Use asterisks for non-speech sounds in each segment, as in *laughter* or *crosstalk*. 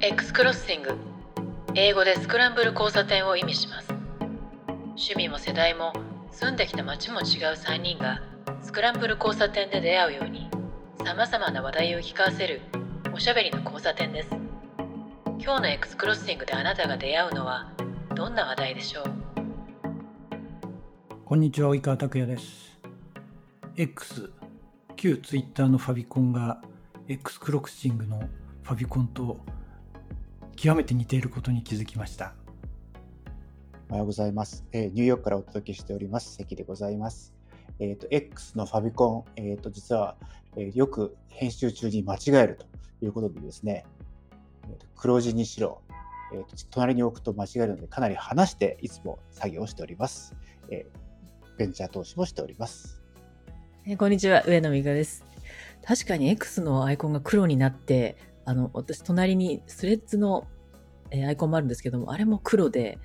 X クロッシング英語でスクランブル交差点を意味します。趣味も世代も住んできた街も違う3人がスクランブル交差点で出会うようにさまざまな話題を聞かせるおしゃべりの交差点です。今日の X クロッシングであなたが出会うのはどんな話題でしょう？こんにちは及川拓也です。X 旧 Twitter のファビコンが X クロッシングのファビコンと極めて似ていることに気づきましたおはようございます。えーニューヨークからお届けしております。関でございます。えっ、と、X のファビコン、えっ、と、実は、えーよく編集中に間違えるということでですね、えーと黒字にしろ、えーと、隣に置くと間違えるので、かなり離していつも作業をしております。えーベンチャー投資もしております。えーこんにちは、上野美香です。確かに X のアイコンが黒になって、あの、私、隣にスレッズの、えアイコンもあるんですけども、あれも黒で、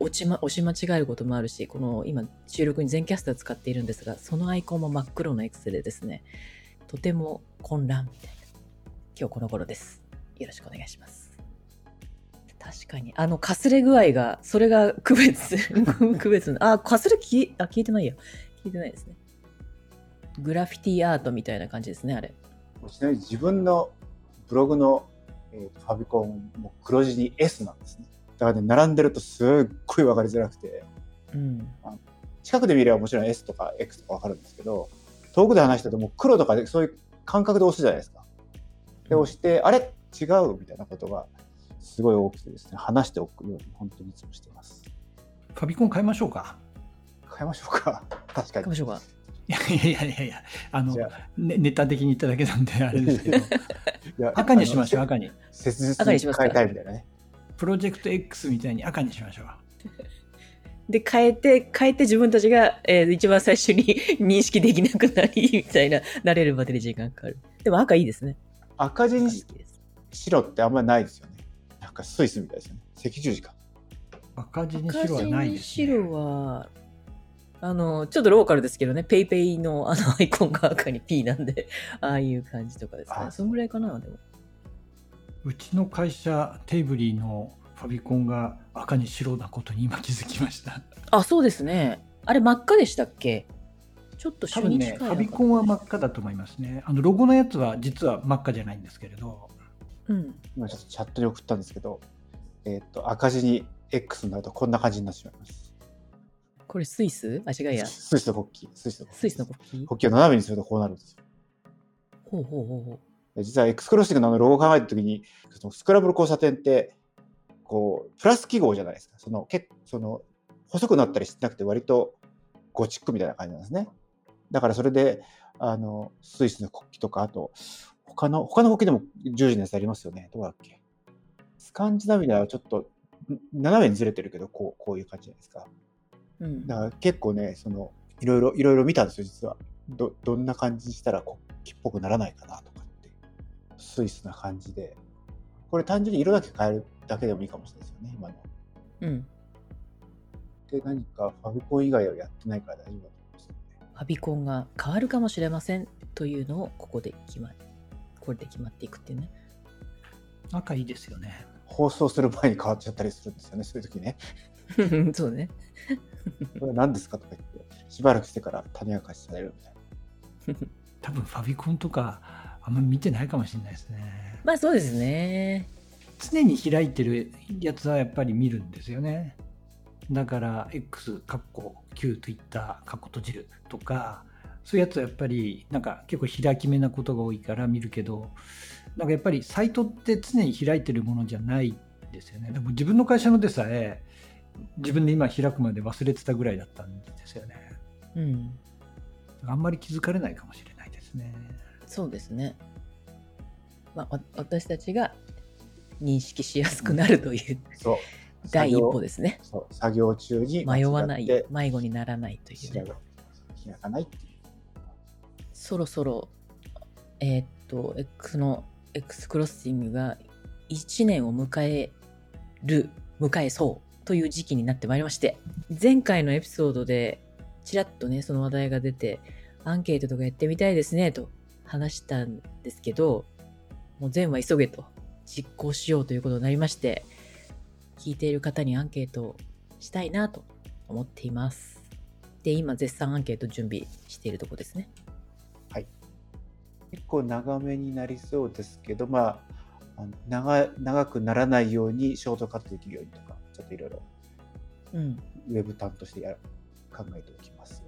落ちま、押し間違えることもあるし、この今、収録に全キャスター使っているんですが、そのアイコンも真っ黒の X でですね、とても混乱みたいな。今日この頃です。よろしくお願いします。確かに、あの、かすれ具合が、それが区別、*laughs* 区別の、あ、かすれ聞い、あ、聞いてないや。聞いてないですね。グラフィティアートみたいな感じですね、あれ。ちなみに自分のブログの、えーとファビコンも黒字に S なんですね。だからね、並んでるとすっごい分かりづらくて、うん。近くで見ればもちろん S とか X とか分かるんですけど遠くで話してても黒とかでそういう感覚で押すじゃないですか。で押して、あれ？違うみたいなことがすごい多くてですね話しておくように本当にいつもしています。ファビコン変えましょうか変えましょうか。確かに。行きましょうか。いやいやいやいやいやあのねネタ的に言っただけなんであれですけど *laughs* いや赤にしましょう赤に切実に変えたいみたいなね。プロジェクト X みたいに赤にしましょうで、変えて、変えて自分たちが、えー一番最初に *laughs* 認識できなくなり、みたいな、慣れるまでに時間かかる。でも赤いいですね。赤地に。白ってあんまりないですよね。なんかスイスみたいですよね。赤十字か。赤地に赤白はないです、ね、白は、あの、ちょっとローカルですけどね、ペイペイのあの *laughs* アイコンが赤に P なんで、ああいう感じとかですね。あそのぐらいかな、でも。うちの会社テーブリーのファビコンが赤に白なことに今気づきましたあ、そうですね。あれ真っ赤でしたっけ？ちょっと多分初日ねファビコンは真っ赤だと思いますねあのロゴのやつは実は真っ赤じゃないんですけれどうん。今ちょっとチャットに送ったんですけど、えっ、と赤字に X になるとこんな感じになってしまいます。これスイス？あ、違いや。スイスの国旗。スイスの国旗スイスの国旗？国旗を斜めにするとこうなるんですよ。ほうほうほうほう。実は X クロッシングのあのロゴを考えたときに、そのスクランブル交差点って、こう、プラス記号じゃないですか。その、結構、その、細くなったりしてなくて、割とゴチックみたいな感じなんですね。だからそれで、あの、スイスの国旗とか、あと、他の、他の国旗でも十字のやつありますよね。どうだっけスカンジナビアはちょっと、ん斜めにずれてるけど、こう、こういう感じじゃないですか。うんだから結構ね、その、いろいろ、いろいろ見たんですよ、実は。ど、どんな感じにしたら国旗っぽくならないかなとかって。スイスな感じで。これ単純に色だけ変えるだけでもいいかもしれないですよね、今の。うん。で、何かファビコン以外はやってないから大丈夫だと思いますので。ファビコンが変わるかもしれませんというのをここで決まこれで決まっていくっていうね。赤いいですよね放送する前に変わっちゃったりするんですよね、そういう時ね。*laughs* そうね。*laughs* これは何ですかとか言って、しばらくしてから種明かしされるみたいな。*laughs* 多分ファビコンとかあんまり見てないかもしれないですねまあそうですね。常に開いてるやつはやっぱり見るんですよねだから X かっこ旧 Twitter かっこ閉じるとかそういうやつはやっぱりなんか結構開き目なことが多いから見るけどなんかやっぱりサイトって常に開いてるものじゃないですよねでも自分の会社のでさえ自分で今開くまで忘れてたぐらいだったんですよねうん。あんまり気づかれないかもしれないですねそうですね。まあわ私たちが認識しやすくなるというそう。*laughs* 第一歩でですね。そう、作業中に迷わない迷子にならないという開かないっていう。そろそろ、えーっと、X の X クロッシングが1年を迎える、迎えそうという時期になってまいりまして、前回のエピソードでちらっとね、その話題が出て、アンケートとかやってみたいですね、と話したんですけど、もう善は急げと。実行しようということになりまして、聞いている方にアンケートをしたいなと思っています。で、今絶賛アンケート準備しているところですね。はい結構長めになりそうですけど、まあ、長長くならないようにショートカットできるようにとか、ちょっといろいろうん。ウェブ担としてや考えておきます。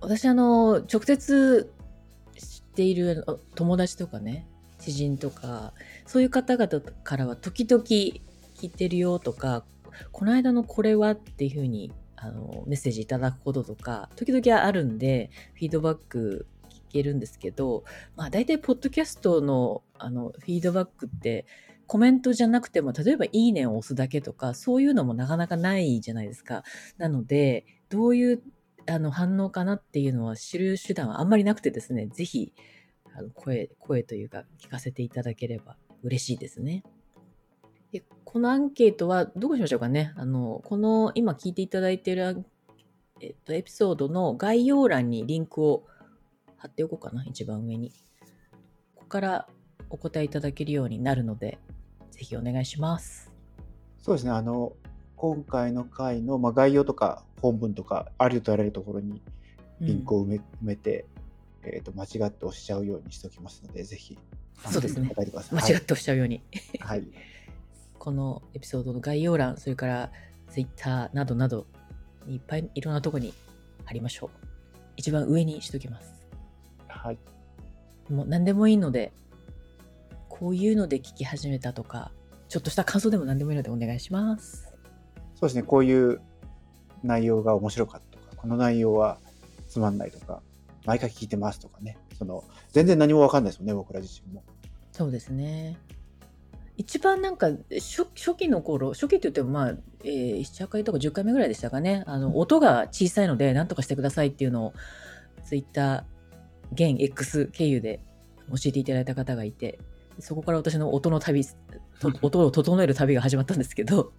私あの直接知っているあ友達とかね知人とかそういう方々からは時々聞いてるよとかこの間のこれはっていうふうにあのメッセージいただくこととか時々あるんでフィードバック聞けるんですけどまあ大体ポッドキャストのあのフィードバックってコメントじゃなくても例えばいいねを押すだけとかそういうのもなかなかないじゃないですか。なのでどういうあの反応かなっていうのは知る手段はあんまりなくてですね、ぜひあの声、声というか聞かせていただければ嬉しいですね。でこのアンケートはどうしましょうかね。あの、この今聞いていただいているえっと、エピソードの概要欄にリンクを貼っておこうかな、一番上に。ここからお答えいただけるようになるので、ぜひお願いします。そうですね、あの、今回の回の、まあ、概要とか本文とか、ありとあらゆるところにリンクを埋め,、埋めて、えー、と間違って押しちゃうようにしておきますので、ぜひ、そうですね。間違って押しちゃうように。はい。はい。このエピソードの概要欄、それからツイッターなどなど、いっぱいいろんなとこに貼りましょう。一番上にしときます。はい。もう何でもいいので、こういうので聞き始めたとか、ちょっとした感想でも何でもいいのでお願いします。そうですね、こういう内容が面白かったとか、この内容はつまんないとか、毎回聞いてますとかね、その全然何もわかんないですもんね、僕ら自身も。そうですね。一番なんか初初期の頃、初期って言ってもまあ、えー、7回とか10回目ぐらいでしたかね。あの、音が小さいので何とかしてくださいっていうのを、ツイッター、現 X 経由で教えていただいた方がいて、そこから私の音の旅、と *laughs* 音を整える旅が始まったんですけど、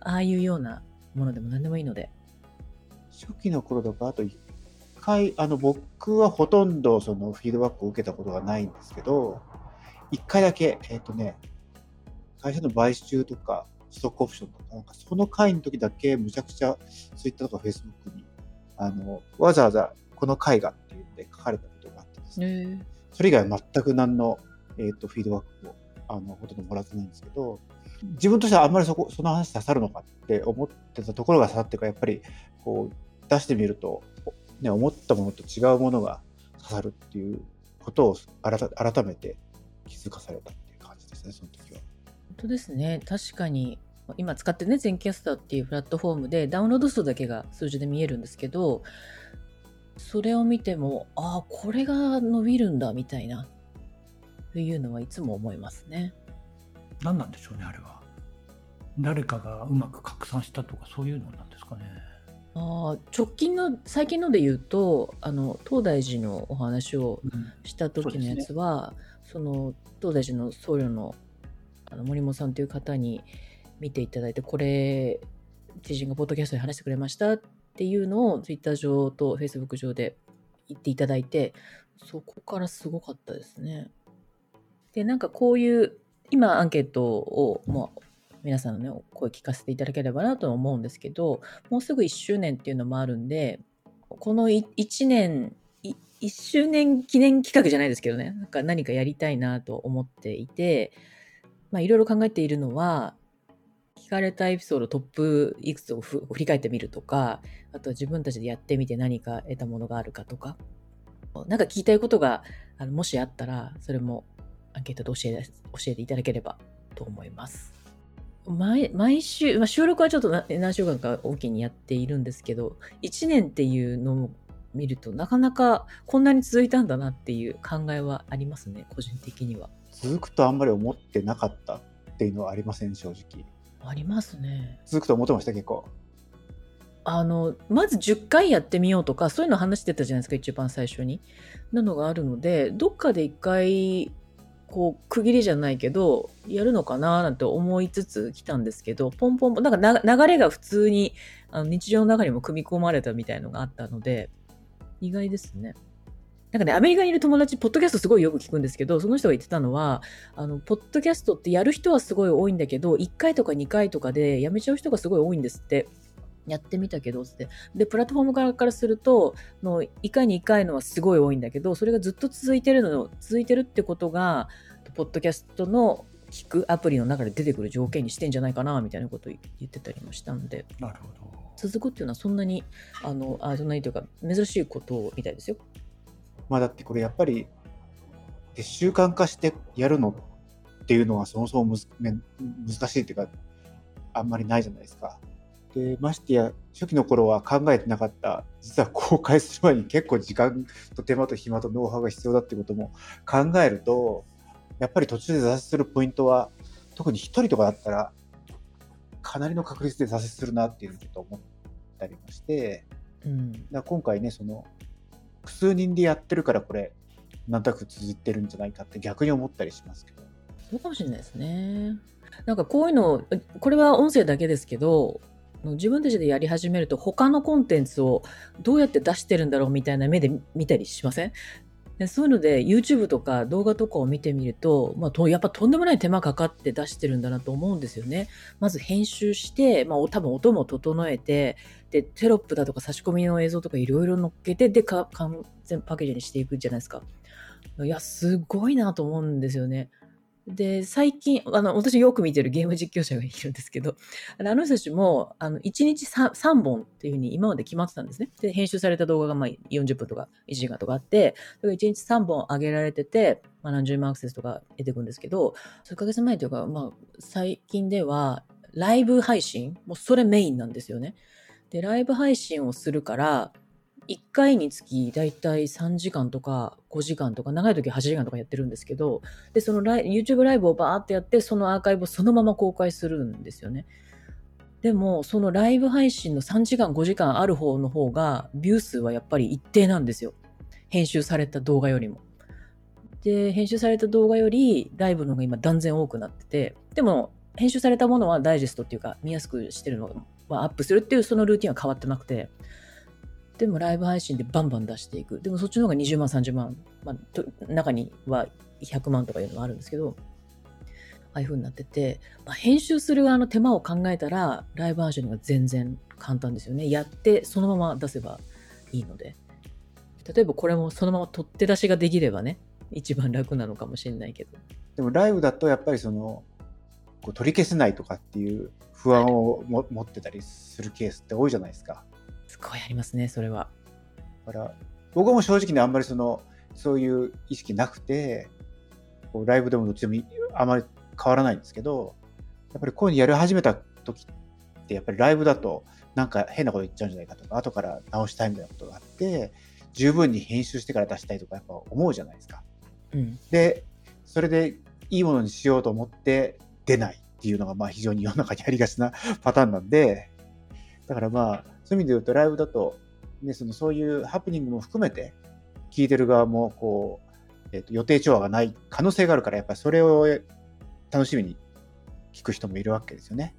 ああいうようなものでも何でもいいので、初期の頃とか、あと一回、あの、僕はほとんどそのフィードバックを受けたことがないんですけど、一回だけ、えっ、とね、会社の買収とか、ストックオプションとか、なんかその回の時だけむちゃくちゃ Twitter とか Facebook に、あの、わざわざこの回がって言って書かれたことがあってですね、それ以外は全く何の、えー、とフィードバックをあのほとんどもらってないんですけど、自分としてはあんまりそこその話刺さるのかって思ってたところが刺さってか、やっぱりこう出してみると、ね、思ったものと違うものが刺さるっていうことを改改めて気づかされたっていう感じですね、その時は。本当ですね。確かに、今使ってるね、全キャスターっていうプラットフォームでダウンロード数だけが数字で見えるんですけど、それを見ても、ああ、これが伸びるんだ、みたいな、というのはいつも思いますね。何なんでしょうね、あれは。誰かがうまく拡散したとか、そういうのなんですかね。あ直近の、最近ので言うと、あの、東大寺のお話をうん、した時のやつは、そ,、の、東大寺の僧侶のあの森本さんという方に見ていただいて、これ、知人がポッドキャストで話してくれましたっていうのをツイッター上とフェイスブック上で言っていただいて、そこからすごかったですね。で、なんかこういう、今アンケートをもう皆さんのね、声聞かせていただければなと思うんですけど、もうすぐ1周年っていうのもあるんで、この1年、1周年記念企画じゃないですけどね、なんか何かやりたいなと思っていて、まあいろいろ考えているのは、聞かれたエピソードトップいくつを振り返ってみるとか、あとは自分たちでやってみて何か得たものがあるかとか、なんか聞きたいことがあのもしあったら、それもアンケートで教え教えていただければと思います。毎毎週、まあ、収録はちょっと何週間かおきにやっているんですけど、1年っていうのを見るとなかなかこんなに続いたんだなっていう考えはありますね、個人的には。続くとあんまり思ってなかったっていうのはありません、正直。ありますね。続くと思ってました、結構。あの、まず10回やってみようとか、そういうの話してたじゃないですか、一番最初に。なのがあるので、どっかで一回、こう、区切りじゃないけど、やるのかななんて思いつつ来たんですけど、ポンポンポン、なんか流れが普通に、あの日常の中にも組み込まれたみたいのがあったので、意外ですね。なんかね、アメリカにいる友達、ポッドキャストすごいよく聞くんですけど、その人が言ってたのは、あの、ポッドキャストってやる人はすごい多いんだけど、1回とか2回とかでやめちゃう人がすごい多いんですって。やってみたけど、つって。で、プラットフォーム側からすると、の1回2回のはすごい多いんだけど、それがずっと続いてるの、続いてるってことが、ポッドキャストの聞くアプリの中で出てくる条件にしてんじゃないかな、みたいなことを言ってたりもしたんで。なるほど。続くっていうのはそんなに、あの、あそんなにというか、珍しいことみたいですよ。まあだってこれやっぱりで習慣化してやるのっていうのはそもそもむずめ難しいっていうかあんまりないじゃないですか。でましてや初期の頃は考えてなかった実は公開する前に結構時間と手間と暇とノウハウが必要だってことも考えるとやっぱり途中で挫折するポイントは特に1人とかだったらかなりの確率で挫折するなっていうちょっと思ったりもして、うん。だ今回ねその複数人でやってるからこれなんとなく続いてるんじゃないかって逆に思ったりしますけどそうかもしれないですね。なんかこういうの、これは音声だけですけど、自分たちでやり始めると他のコンテンツをどうやって出してるんだろうみたいな目で見たりしません？でそういうので YouTube とか動画とかを見てみると、まあ、とやっぱとんでもない手間かかって出してるんだなと思うんですよね。まず編集して、まあ、多分音も整えて、で、テロップだとか差し込みの映像とかいろいろ乗っけて、で、完全パッケージにしていくじゃないですか。いや、すごいなと思うんですよね。で、最近、あの、私よく見てるゲーム実況者がいるんですけど、あの人たちも、あの、1日 3, 3本っていうふうに今まで決まってたんですね。で、編集された動画がまあ40分とか1時間とかあって、それが1日3本上げられてて、まあ、何十万アクセスとか出てくんですけど、数ヶ月前というか、まあ、最近では、ライブ配信、もうそれメインなんですよね。で、ライブ配信をするから、1回につきだいたい3時間とか5時間とか、長い時は8時間とかやってるんですけど、で、そのライ YouTube ライブをバーってやって、そのアーカイブをそのまま公開するんですよね。でも、そのライブ配信の3時間、5時間ある方の方が、ビュー数はやっぱり一定なんですよ。編集された動画よりも。で、編集された動画より、ライブの方が今断然多くなってて、でも、編集されたものはダイジェストっていうか、見やすくしてるのはアップするっていうそのルーティンは変わってなくて、でもライブ配信でバンバン出していく。でもそっちの方が20万、30万、まあ、と中には100万とかいうのもあるんですけど、ああいう風になってて、まあ、編集する側の手間を考えたら、ライブ配信の方が全然簡単ですよね。やってそのまま出せばいいので。例えばこれもそのまま取って出しができればね、一番楽なのかもしれないけど。でもライブだとやっぱりそのこう取り消せないとかっていう不安をも持ってたりするケースって多いじゃないですか。すごいありますね、それは。だから僕も正直ねあんまりそのそういう意識なくてこうライブでもどっちでもあまり変わらないんですけどやっぱりこういうのやり始めた時ってやっぱりライブだとなんか変なこと言っちゃうんじゃないかとか後から直したいみたいなことがあって十分に編集してから出したいとかやっぱ思うじゃないですか。うん。でそれでいいものにしようと思って出ないっていうのがまあ非常に世の中にありがちなパターンなんでだからまあそういう意味で言うとライブだと、ね、そのそういうハプニングも含めて聞いてる側もこう、えっと予定調和がない可能性があるからやっぱりそれを楽しみに聞く人もいるわけですよね。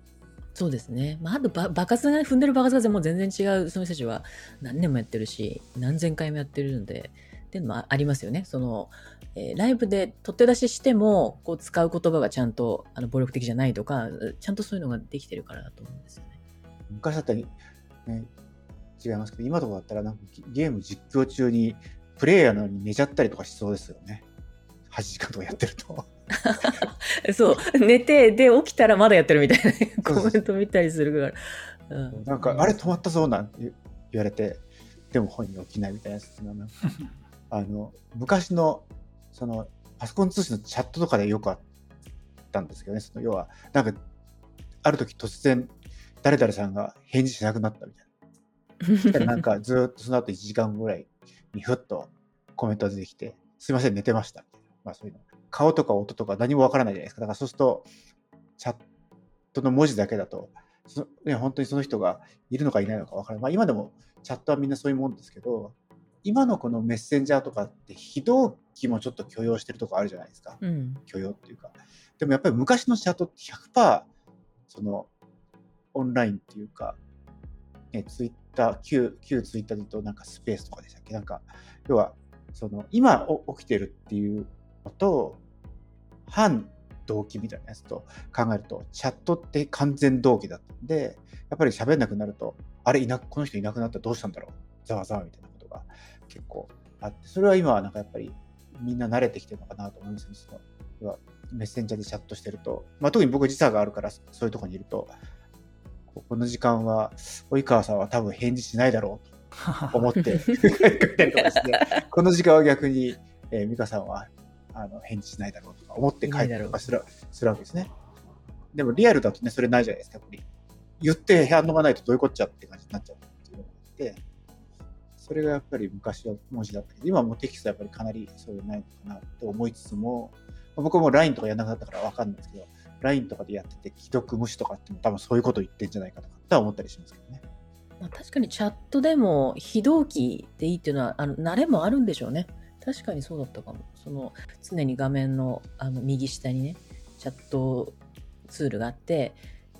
そうですね。まあ、あとば、爆発が、踏んでる爆発がもう全然違う、その人たちは何年もやってるし、何千回もやってるので、っていうのもありますよね。その、えーライブで取って出ししても、こう使う言葉がちゃんと、あの、暴力的じゃないとか、ちゃんとそういうのができてるからだと思うんですよね。昔だったら、ね、違いますけど今とかだったらなんかゲーム実況中にプレイヤーなのに寝ちゃったりとかしそうですよね。8時間とかやってると。*laughs* そう、寝て、で、起きたらまだやってるみたいなそうコメント見たりするから。うん、なんか、あれ止まったぞなんて言言われて、でも本人起きないみたいなやつがなあの、昔の、その、パソコン通信のチャットとかでよくあったんですけどね、その要は、なんか、ある時突然、誰々さんが返事しなくなったみたいな。たらなんか、ずーっとその後1時間ぐらいにふっとコメントが出てきて、すいません、寝てました。みたいなまあそういうの。顔とか音とか何もわからないじゃないですか。だからそうすると、チャットの文字だけだと、そね、本当にその人がいるのかいないのかわからない。まあ今でもチャットはみんなそういうもんですけど、今のこのメッセンジャーとかって非同期もちょっと許容してるとこあるじゃないですか。うん。許容っていうか。でもやっぱり昔のチャットって100%そのオンラインっていうか、ね、ツイッター、旧、旧ツイッターで言うとなんかスペースとかでしたっけ？なんか、要はその今起きてるっていうのと反動機みたいなやつと考えるとチャットって完全動機だったんでやっぱり喋んなくなるとあれいなこの人いなくなったらどうしたんだろう？ざわざわみたいなことが結構あってそれは今はなんかやっぱりみんな慣れてきてるのかなと思いますね。そのメッセンジャーでチャットしてると、まあ、特に僕時差があるからそういうところにいるとこの時間は及川さんは多分返事しないだろうと *laughs* 思って *laughs* この時間は逆に、えー、美香さんはあの返事しないだろうとか思って書いたりとかするするわけですね。でもリアルだとね、それないじゃないですか、やっぱり。言って反応がないとどういうこっちゃって感じになっちゃうっていうのがあって、それがやっぱり昔は文字だったけど、今はもうテキストやっぱりかなりそういうないのかなと思いつつも、僕も LINE とかやらなかったからわかんないですけど、LINE とかでやってて、既読無視とかっても多分そういうこと言ってんじゃないかとかって思ったりしますけどね。まあ、確かにチャットでも非同期でいいっていうのは、あの慣れもあるんでしょうね。確かにそうだったかも。その常に画面のあの右下にね、チャットツールがあって、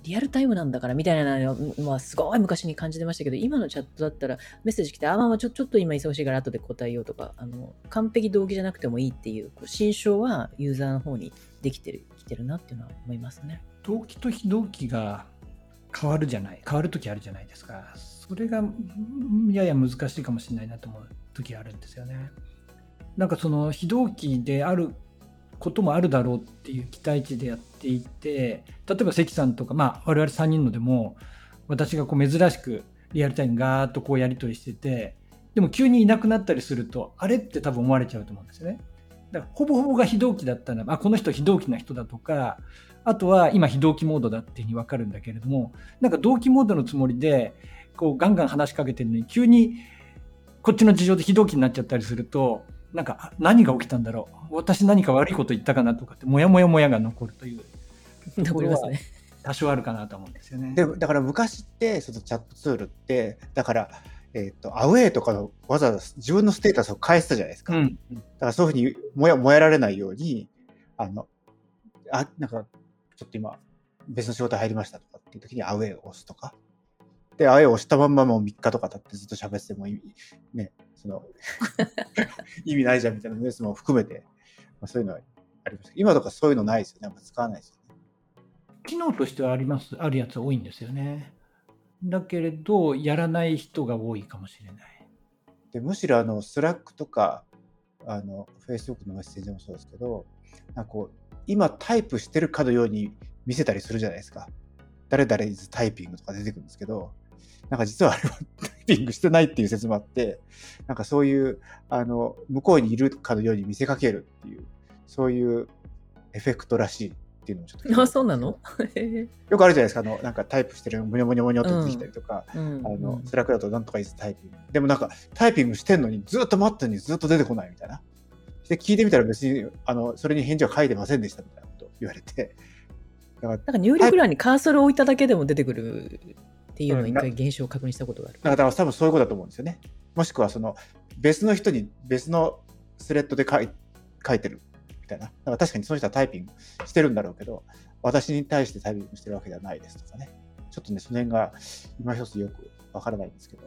リアルタイムなんだからみたいなのは、まあ、すごい昔に感じてましたけど、今のチャットだったらメッセージ来て、あ、まあ、ちょちょっと今忙しいから後で答えようとか、あの完璧動機じゃなくてもいいっていう、こう心象はユーザーの方にできてる、きてるなっていうのは思いますね。動機と非動機が変わるじゃない、変わるときあるじゃないですか。それがやや難しいかもしれないなと思う時あるんですよね。なんかその非同期であることもあるだろうっていう期待値でやっていて例えば関さんとか、まあ、我々3人のでも私がこう珍しくリアルタイムガーッとこうやり取りしててでも急にいなくなったりするとあれって多分思われちゃうと思うんですよね。だからほぼほぼが非同期だったらあこの人非同期な人だとかあとは今非同期モードだっていうふうに分かるんだけれどもなんか同期モードのつもりでこうガンガン話しかけてるのに急にこっちの事情で非同期になっちゃったりするとなんか何が起きたんだろう私何か悪いこと言ったかなとかってもやもやもやが残るという *laughs* 残りますね多少あるかなと思うんですよね。でだから昔ってそのチャットツールってだからえーと、アウェイとかのわざわざ自分のステータスを返したじゃないですか。うん、だからそういうふうにもやもやられないように、あの、あ、なんか、ちょっと今、別の仕事入りましたとかっていう時にアウェイを押すとか。で、アウェイを押したまんまもう3日とか経ってずっと喋っても意味、ね、その *laughs* 意味ないじゃんみたいなニュースも含めて、まあ、そういうのはあります今とかそういうのないですよね。使わないですよね。機能としてはあります、あるやつ多いんですよね。だけれど、やらない人が多いかもしれない。でむしろあの、 Slack とか、あの、Facebook のメッセージもそうですけど、なんかこう、今タイプしてるかのように見せたりするじゃないですか。誰々 is タイピングとか出てくるんですけど、なんか実はあれはタイピングしてないっていう説もあって、なんかそういう、あの、向こうにいるかのように見せかけるっていう、そういうエフェクトらしいっていうのもちょっと。あ、そうなの？*laughs* よくあるじゃないですか、あの、なんかタイプしてる、むにょむにょむにょって出てきたりとか、うん、あの、スラックだとなんとかいつタイピング。でもなんか、タイピングしてんのにずっと待ってのにずっと出てこないみたいな。で、聞いてみたら別に、あの、それに返事は書いてませんでしたみたいなこと言われて。だからなんか入力欄にカーソルを置いただけでも出てくるっていうのを一回現象を確認したことがある。だから多分そういうことだと思うんですよね。もしくはその別の人に別のスレッドで書い書いてるみたいな。だから確かにその人はタイピングしてるんだろうけど、私に対してタイピングしてるわけではないですとかね。ちょっとね、その辺が今一つよくわからないんですけど。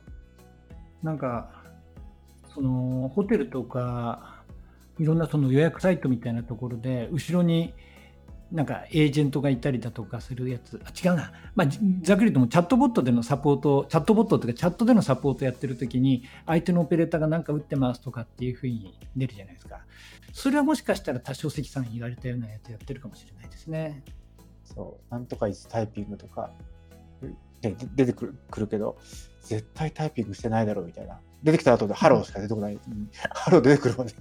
なんか、そのホテルとか、いろんなその予約サイトみたいなところで、後ろになんかエージェントがいたりだとかするやつ、あ違うな、まあ、ざっくりともチャットボットでのサポート、チャットボットというかチャットでのサポートやってる時に、相手のオペレーターが何か打ってますとかっていうふうに出るじゃないですか。それはもしかしたら多少関さん言われたようなやつやってるかもしれないですね。そう、なんとか is typing とか、で出てくるくるけど、絶対タイピングしてないだろうみたいな。出てきた後でハローしか出てこない。ハロー出てくるまで。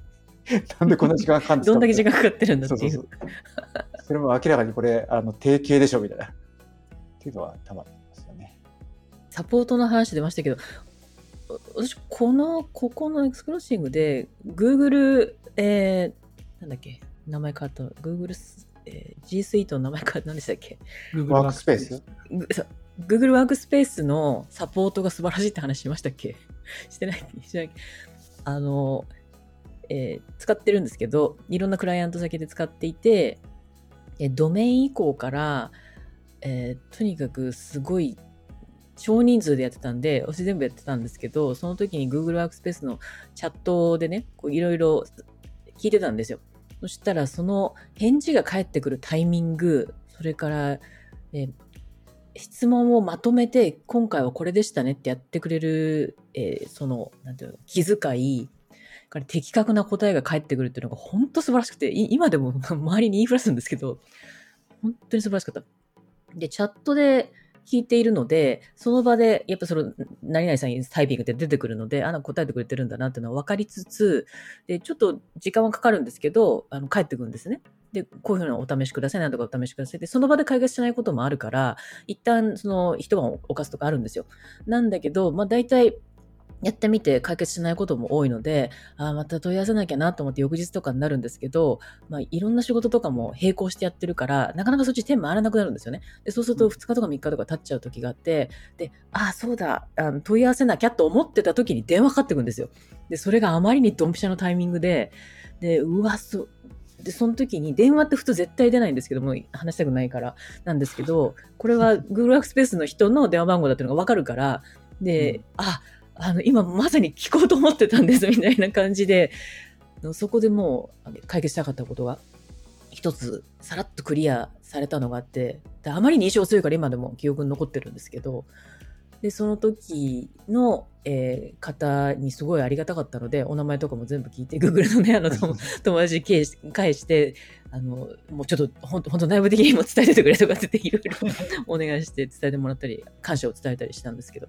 *laughs* なんでこんな時間かかるんですか？どんだけ時間かかってるんだっていう。そうそうそう。それも明らかにこれ、あの、定型でしょみたいな。っていうのはたまってますよね。サポートの話出ましたけど、私、この、ここのエクスクロッシングで、Google、えー、なんだっけ、名前変わった、Google、えー、G Suite の名前変わった、何でしたっけ ?Google ワークスペース？Google ワークスペースのサポートが素晴らしいって話しましたっけ？*laughs* してない？してない？あの、えー、使ってるんですけど、いろんなクライアント先で使っていて、えドメイン移行から、えー、とにかくすごい少人数でやってたんで、私全部やってたんですけど、その時に Google Workspace のチャットでね、いろいろ聞いてたんですよ。そしたら、その返事が返ってくるタイミング、それから、え質問をまとめて、今回はこれでしたねってやってくれる、えーその、なんていうの、気遣い、から的確な答えが返ってくるっていうのが本当素晴らしくて、今でも *laughs* 周りに言いふらすんですけど、本当に素晴らしかった。で、チャットで聞いているので、その場で、やっぱその、何々さんにタイピングって出てくるので、あ、なんか答えてくれてるんだなっていうのは分かりつつ、で、ちょっと時間はかかるんですけど、あの、帰ってくるんですね。で、こういうふうなお試しください、なんとかお試しください。で、その場で解決しないこともあるから、一旦、その、一晩置かすとかあるんですよ。なんだけど、まあ、大体、やってみて解決しないことも多いので、ああ、また問い合わせなきゃなと思って翌日とかになるんですけど、まあ、いろんな仕事とかも並行してやってるから、なかなかそっち手回らなくなるんですよね。で、そうすると2日とか3日とか経っちゃう時があって、で、ああ、そうだ、あの問い合わせなきゃと思ってた時に電話かかってくるんですよ。で、それがあまりにドンピシャのタイミングで、で、うわ、そう、で、その時に電話って普通絶対出ないんですけども、話したくないからなんですけど、これは Google Workspace の人の電話番号だっていうのがわかるから、で、あ、あの、今まさに聞こうと思ってたんですみたいな感じで、そこでもう解決したかったことが一つさらっとクリアされたのがあって、あまりに印象強いから今でも記憶に残ってるんですけど、で、その時の、えー方にすごいありがたかったので、お名前とかも全部聞いて、Google のね、あの、友達に返し返して、あの、もうちょっと、本当本当内部的にも伝えててくれとかって言って、いろいろ *laughs* お願いして伝えてもらったり、感謝を伝えたりしたんですけど。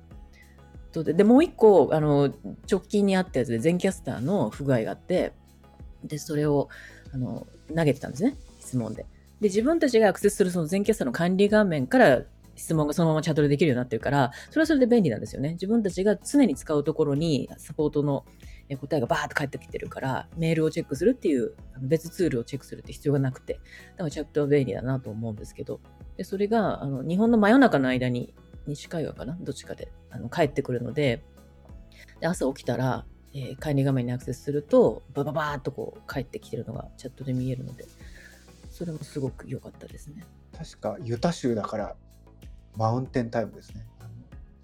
とで、でもう一個、あの、直近にあったやつで、全キャスターの不具合があって、で、それを、あの、投げてたんですね、質問で。で、自分たちがアクセスするその全キャスターの管理画面から質問がそのままチャットでできるようになってるから、それはそれで便利なんですよね。自分たちが常に使うところにサポートの答えがバーッと返ってきてるから、メールをチェックするっていう、別ツールをチェックするって必要がなくて、だからチャットは便利だなと思うんですけど、でそれがあの日本の真夜中の間に、西海岸かな？どっちかであの帰ってくるので、で朝起きたら、えー管理画面にアクセスすると、バババーっとこう帰ってきてるのがチャットで見えるので、それもすごく良かったですね。確かユタ州だからマウンテンタイムですね。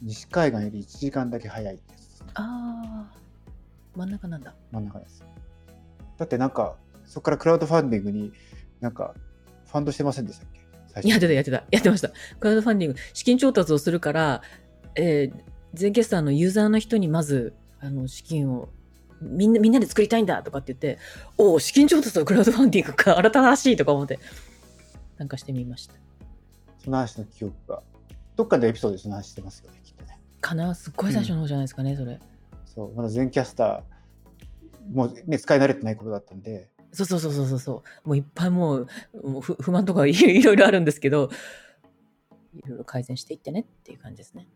西海岸より1時間だけ早いです。あー、真ん中なんだ。真ん中です。だってなんか、そこからクラウドファンディングになんか、ファンドしてませんでしたっけ？最やってた、やってた、やってました。クラウドファンディング、資金調達をするから、えー、全キャスターのユーザーの人にまず、あの、資金を、みんな、みんなで作りたいんだとかって言って、おお、資金調達とクラウドファンディングか、新たらしいとか思って、参加してみました。その話の記憶が。どっかでエピソードでその話してますよね、きっとね。かなすっごい最初の方じゃないですかね、それ。そう、まだ全キャスター、もうね、使い慣れてないことだったんで、そうそうそうそうそう。もういっぱいもう、もう不満とか *laughs* いろいろあるんですけど、いろいろ改善していってねっていう感じですね。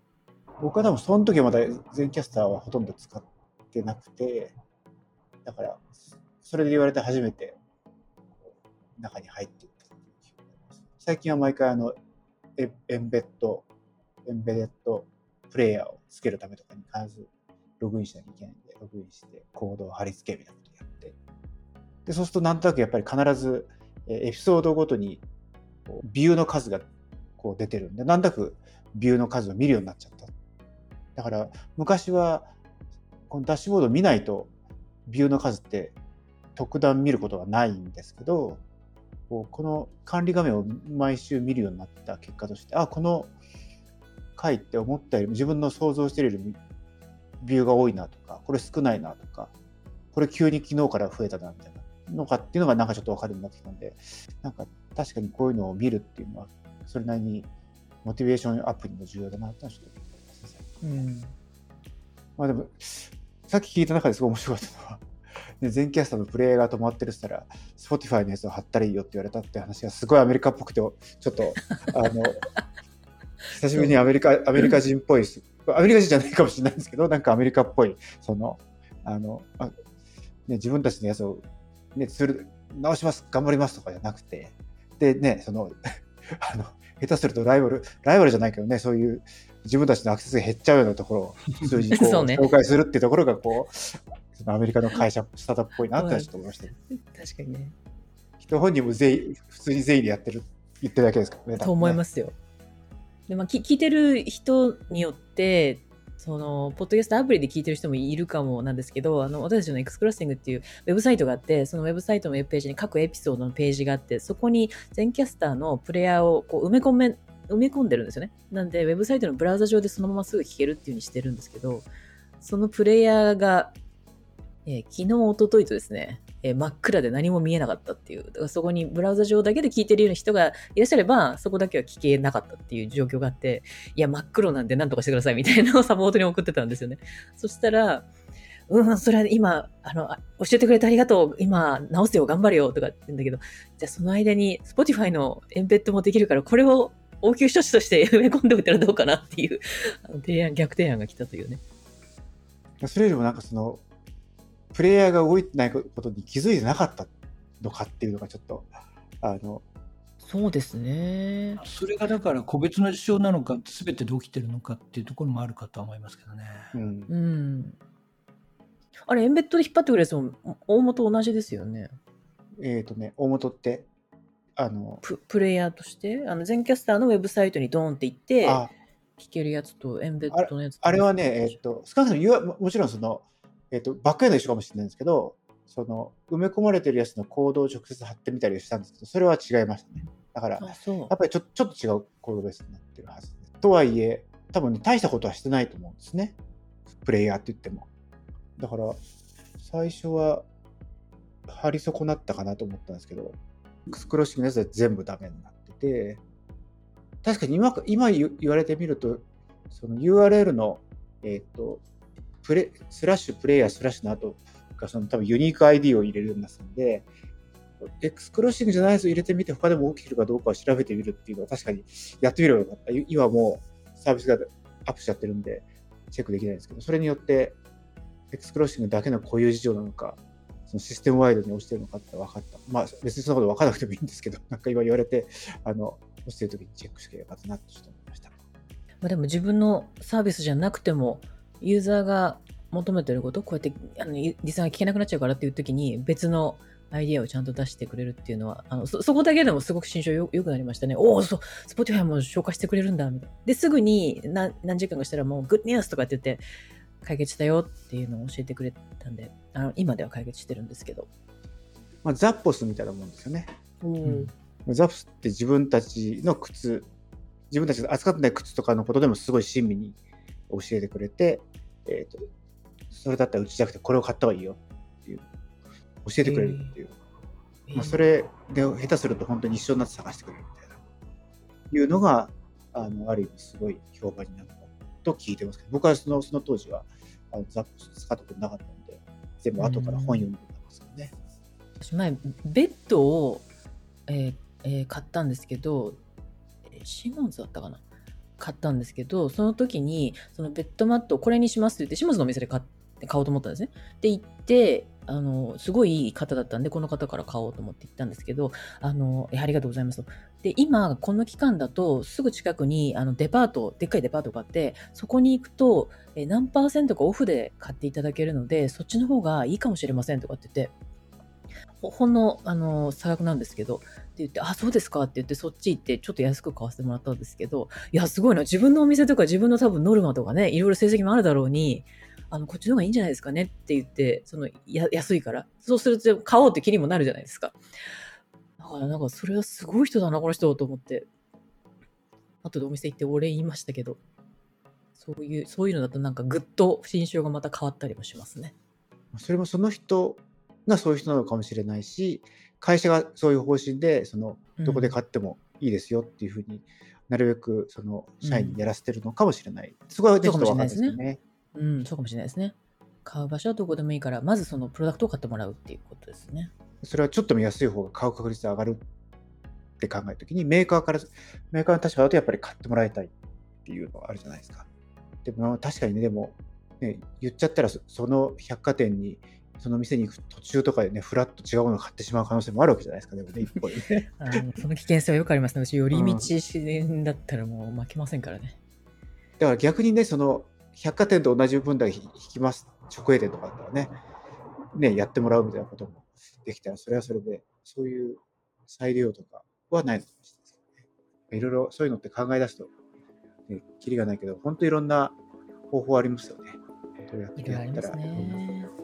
僕は多分その時はまだ全キャスターはほとんど使ってなくて、だから、それで言われて初めて中に入っていった最近は毎回あの、エエンベッド、エンベデッドプレイヤーをつけるためとかに必ずログインしなきゃいけないんで、ログインしてコードを貼り付けみたいなことやって。で、そうするとなんとなくやっぱり必ずエピソードごとにビューの数がこう出てるんで、なんとなくビューの数を見るようになっちゃった。だから昔はこのダッシュボード見ないとビューの数って特段見ることはないんですけど、この管理画面を毎週見るようになった結果として、あ、この回って思ったよりも自分の想像しているよりもビューが多いなとか、これ少ないなとか、これ急に昨日から増えたなみたいなのかっていうのがなんかちょっと分かるようになってきたんで、なんか確かにこういうのを見るっていうのは、それなりにモチベーションアップにも重要だなってのはちょっと思いますね。うん。まあでも、さっき聞いた中ですごい面白かったのは、ね、全キャスターのプレイヤーが止まってるって言ったら、Spotify のやつを貼ったらいいよって言われたって話がすごいアメリカっぽくて、ちょっと、あの、*laughs* 久しぶりにアメリカ、アメリカ人っぽい。アメリカ人じゃないかもしれないんですけど、なんかアメリカっぽい、その、あの、あね、自分たちのやつを、ね、する、直します、頑張りますとかじゃなくて、でね、その、*laughs* あの、下手するとライバル、ライバルじゃないけどね、そういう自分たちのアクセスが減っちゃうようなところを *laughs* 数字にこね紹介するっていうところが、こう、そのアメリカの会社、スタートアップっぽいなってちょっと思いましたね。確かにね。人本人も全員、普通に全員でやってる、言ってるだけですからね。。と思いますすよ。で、まあ、き聞いてる人によって、その、ポッドキャストアプリで聞いてる人もいるかもなんですけど、あの、私たちのエクスクロッシングっていうウェブサイトがあって、そのウェブサイトのウェブページに各エピソードのページがあって、そこに全キャスターのプレイヤーをこう埋め込め、埋め込んでるんですよね。なんで、ウェブサイトのブラウザ上でそのまますぐ聞けるっていう風にしてるんですけど、そのプレイヤーが、えー昨日、一昨日とですね、えー真っ暗で何も見えなかったっていう、だからそこにブラウザ上だけで聞いてるような人がいらっしゃれば、そこだけは聞けなかったっていう状況があって、いや、真っ黒なんで何とかしてくださいみたいなのをサポートに送ってたんですよね。そしたら、うん、それは今、あの、教えてくれてありがとう。今、直すよ、頑張るよ、とかって言うんだけど、じゃあその間に、Spotify のエンベッドもできるから、これを応急処置として *laughs* 埋め込んでおいたらどうかなっていう、提案、逆提案が来たというね。それよりもなんかその、プレイヤーが動いてないことに気づいてなかったのかっていうのがちょっと、あの、そうですね。それがだから個別の事象なのか、すべてで起きてるのかっていうところもあるかとは思いますけどね。うん。うん。あれ、エンベッドで引っ張ってくるやつも、大元同じですよね。えっ、とね、大元って、あの、ププレイヤーとして、あの、全キャスターのウェブサイトにドーンって行って、あ聞けるやつとエンベッドのやつとあれはね、えっ、と、少なくとも言わももちろんその、えっ、と、バックエンド一緒かもしれないんですけど、その、埋め込まれてるやつのコードを直接貼ってみたりしたんですけど、それは違いましたね。だから、やっ。ぱりちょちょっと違うコードベースになってるはずです。とはいえ、多分ね、大したことはしてないと思うんですね。プレイヤーって言っても。だから、最初は、張り損なったかなと思ったんですけど、スクロッシングのやつは全部ダメになってて、確かに今今言言われてみると、その URL の、えっ、と、プレスラッシュプレイヤースラッシュの後が、その多分ユニーク ID を入れるんですので、エクスクロッシングじゃないやつを入れてみて、他でも起きてるかどうかを調べてみるっていうのは確かにやってみればよかった。今もうサービスがアップしちゃってるんで、チェックできないんですけど、それによって、エクスクロッシングだけの固有事情なのか、そのシステムワイドに落ちてるのかって分かった。まあ、別にそんなこと分からなくてもいいんですけど、*laughs* なんか今言われて、あの、落ちてる時にチェックしてよかったなってちょっと思いました。まあ、でも自分のサービスじゃなくても、ユーザーが求めてること、こうやってあのリスナーが聞けなくなっちゃうからっていう時に、別のアイディアをちゃんと出してくれるっていうのは、あのそそこだけでもすごく心象よよくなりましたね。おお、そう、Spotify も紹介してくれるんだ、みたいな。で、すぐに何何時間かしたらもう、グッドニュースとかって言って、解決したよっていうのを教えてくれたんで、あの今では解決してるんですけど。まあ、ザッポスみたいなもんですよね。うんザッポスって自分たちの靴、自分たちが扱ってない靴とかのことでもすごい親身に教えてくれて、えっ、と、それだったらうちじゃなくてこれを買った方がいいよ。っていう、教えてくれるっていう。まあ、それで下手すると本当に一緒になって探してくれるみたいな、いうのが、あの、ある意味すごい評判になったと聞いてますけど、僕はそのその当時はあのザッポス使ったことなかったので、全部後から本読んでたんですけどね。私前ベッドを、えーえー買ったんですけどえーシモンズだったかな買ったんですけどその時にそのベッドマットをこれにしますって言ってシモンズのお店で買買おうと思ったんですね。で行ってあのすごいいい方だったんでこの方から買おうと思って行ったんですけどあのありがとうございますと。で今この期間だとすぐ近くにあのデパートでっかいデパートがあってそこに行くとえ何パーセントかオフで買っていただけるのでそっちの方がいいかもしれませんとかって言ってほんの、あの、差額なんですけど、って言って、あ、そうですかって言って、そっち行って、ちょっと安く買わせてもらったんですけど、いや、すごいな。自分のお店とか自分の多分ノルマとかね、いろいろ成績もあるだろうに、あの、こっちの方がいいんじゃないですかねって言って、その、や、安いから。そうすると、買おうって気にもなるじゃないですか。だから、なんか、それはすごい人だな、この人、と思って。後でお店行ってお礼言いましたけど、そういう、そういうのだとなんかぐっと心象がまた変わったりもしますね。それもその人がそういう人なのかもしれないし、会社がそういう方針で、そのどこで買ってもいいですよっていうふうになるべくその社員にやらせてるのかもしれない。そこはねちょっとわかんないですよね。うん、そうかもしれないですね。買う場所はどこでもいいから、まずそのプロダクトを買ってもらうっていうことですね。それはちょっとでも安い方が買う確率が上がるって考えたときに、メーカーから、メーカーの立場だとやっぱり買ってもらいたいっていうのがあるじゃないですか。でも確かにね、でも、ね、言っちゃったらそその百貨店に、その店に行く途中とかでね、フラッと違うものを買ってしまう可能性もあるわけじゃないですか、でもね、一方でね。*laughs* あのその危険性はよくありますね。*laughs* 私、寄り道しだったらもう負けませんからね。だから逆にね、その百貨店と同じ分だけ引きます、直営店とかだったらね、ね、やってもらうみたいなこともできたら、それはそれで、そういう再利用とかはないのかもしれないですけどね。いろいろそういうのって考え出すと、ね、キリがないけど、本当いろんな方法ありますよね。どうやっていろいろありまやったら。